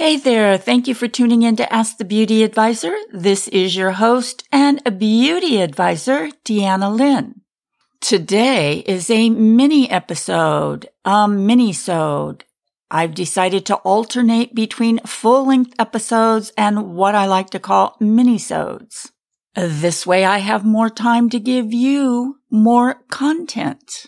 Hey there. Thank you for tuning in to Ask the Beauty Advisor. This is your host and a beauty advisor, Deanna Lynn. Today is a mini episode, a mini-sode. I've decided to alternate between full-length episodes and what I like to call mini-sodes. This way I have more time to give you more content.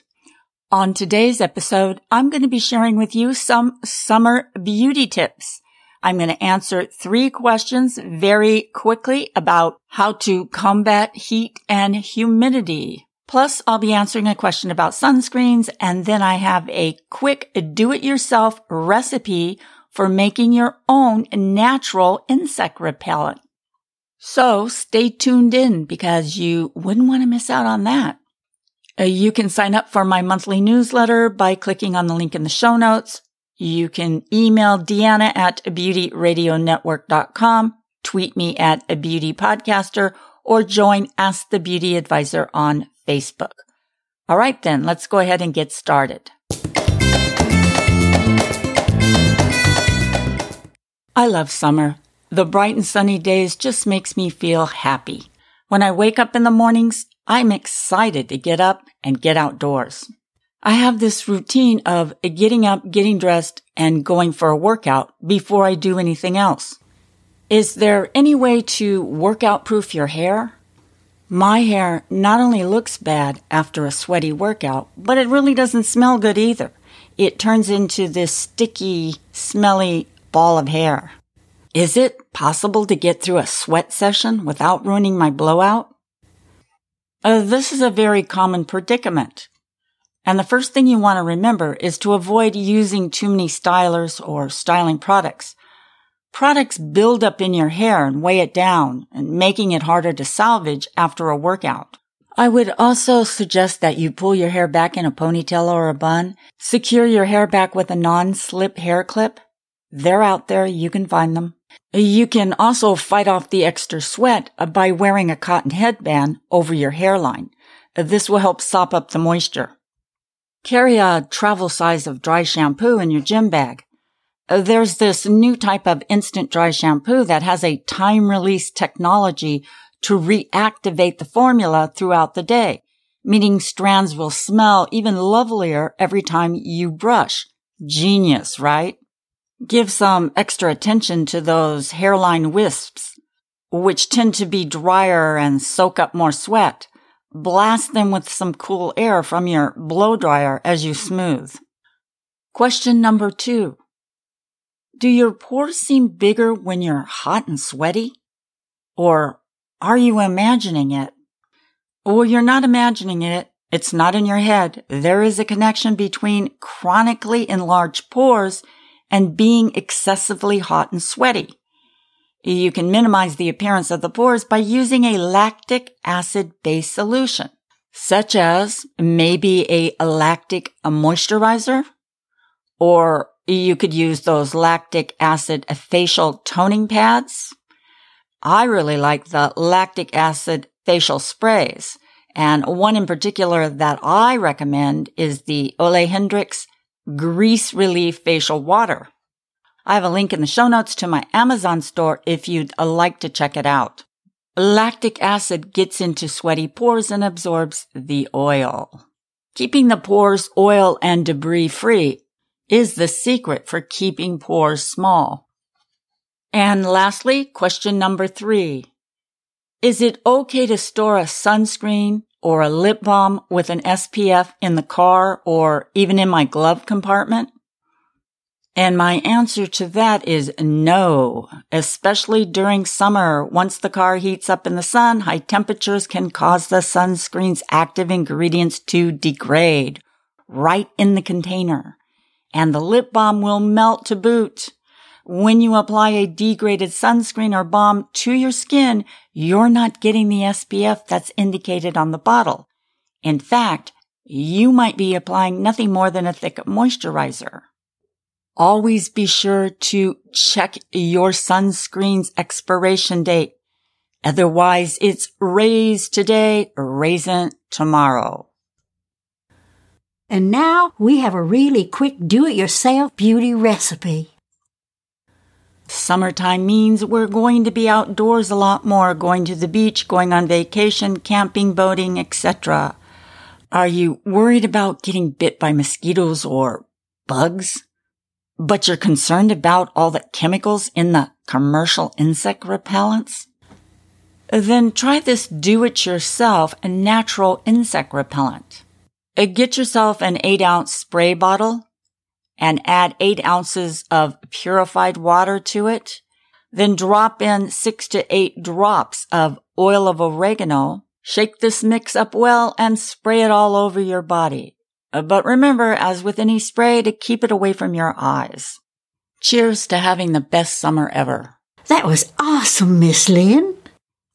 On today's episode, I'm going to be sharing with you some summer beauty tips. I'm going to answer three questions very quickly about how to combat heat and humidity. Plus, I'll be answering a question about sunscreens and then I have a quick do-it-yourself recipe for making your own natural insect repellent. So stay tuned in because you wouldn't want to miss out on that. Uh, you can sign up for my monthly newsletter by clicking on the link in the show notes. You can email Deanna at beautyradionetwork.com, tweet me at a beauty podcaster, or join Ask the Beauty Advisor on Facebook. All right, then let's go ahead and get started. I love summer. The bright and sunny days just makes me feel happy. When I wake up in the mornings, I'm excited to get up and get outdoors. I have this routine of getting up, getting dressed, and going for a workout before I do anything else. Is there any way to workout proof your hair? My hair not only looks bad after a sweaty workout, but it really doesn't smell good either. It turns into this sticky, smelly ball of hair. Is it possible to get through a sweat session without ruining my blowout? Uh, this is a very common predicament. And the first thing you want to remember is to avoid using too many stylers or styling products. Products build up in your hair and weigh it down and making it harder to salvage after a workout. I would also suggest that you pull your hair back in a ponytail or a bun. Secure your hair back with a non-slip hair clip. They're out there. You can find them. You can also fight off the extra sweat by wearing a cotton headband over your hairline. This will help sop up the moisture. Carry a travel size of dry shampoo in your gym bag. Uh, there's this new type of instant dry shampoo that has a time release technology to reactivate the formula throughout the day, meaning strands will smell even lovelier every time you brush. Genius, right? Give some extra attention to those hairline wisps, which tend to be drier and soak up more sweat. Blast them with some cool air from your blow dryer as you smooth. Question number two. Do your pores seem bigger when you're hot and sweaty? Or are you imagining it? Well, you're not imagining it. It's not in your head. There is a connection between chronically enlarged pores and being excessively hot and sweaty. You can minimize the appearance of the pores by using a lactic acid based solution, such as maybe a lactic moisturizer, or you could use those lactic acid facial toning pads. I really like the lactic acid facial sprays. And one in particular that I recommend is the Ole Henriksen Grease Relief Facial Water. I have a link in the show notes to my Amazon store if you'd uh, like to check it out. Lactic acid gets into sweaty pores and absorbs the oil. Keeping the pores oil and debris free is the secret for keeping pores small. And lastly, question number three. Is it okay to store a sunscreen or a lip balm with an SPF in the car or even in my glove compartment? And my answer to that is no, especially during summer. Once the car heats up in the sun, high temperatures can cause the sunscreen's active ingredients to degrade right in the container. And the lip balm will melt to boot. When you apply a degraded sunscreen or balm to your skin, you're not getting the SPF that's indicated on the bottle. In fact, you might be applying nothing more than a thick moisturizer. Always be sure to check your sunscreen's expiration date. Otherwise, it's raise today, raisin tomorrow. And now we have a really quick do-it-yourself beauty recipe. summertime means we're going to be outdoors a lot more, going to the beach, going on vacation, camping, boating, etc. Are you worried about getting bit by mosquitoes or bugs? But you're concerned about all the chemicals in the commercial insect repellents? Then try this do-it-yourself natural insect repellent. Uh, get yourself an 8 ounce spray bottle and add 8 ounces of purified water to it. Then drop in 6 to 8 drops of oil of oregano. Shake this mix up well and spray it all over your body. Uh, but remember, as with any spray, to keep it away from your eyes. Cheers to having the best summer ever. That was awesome, Miss Lynn.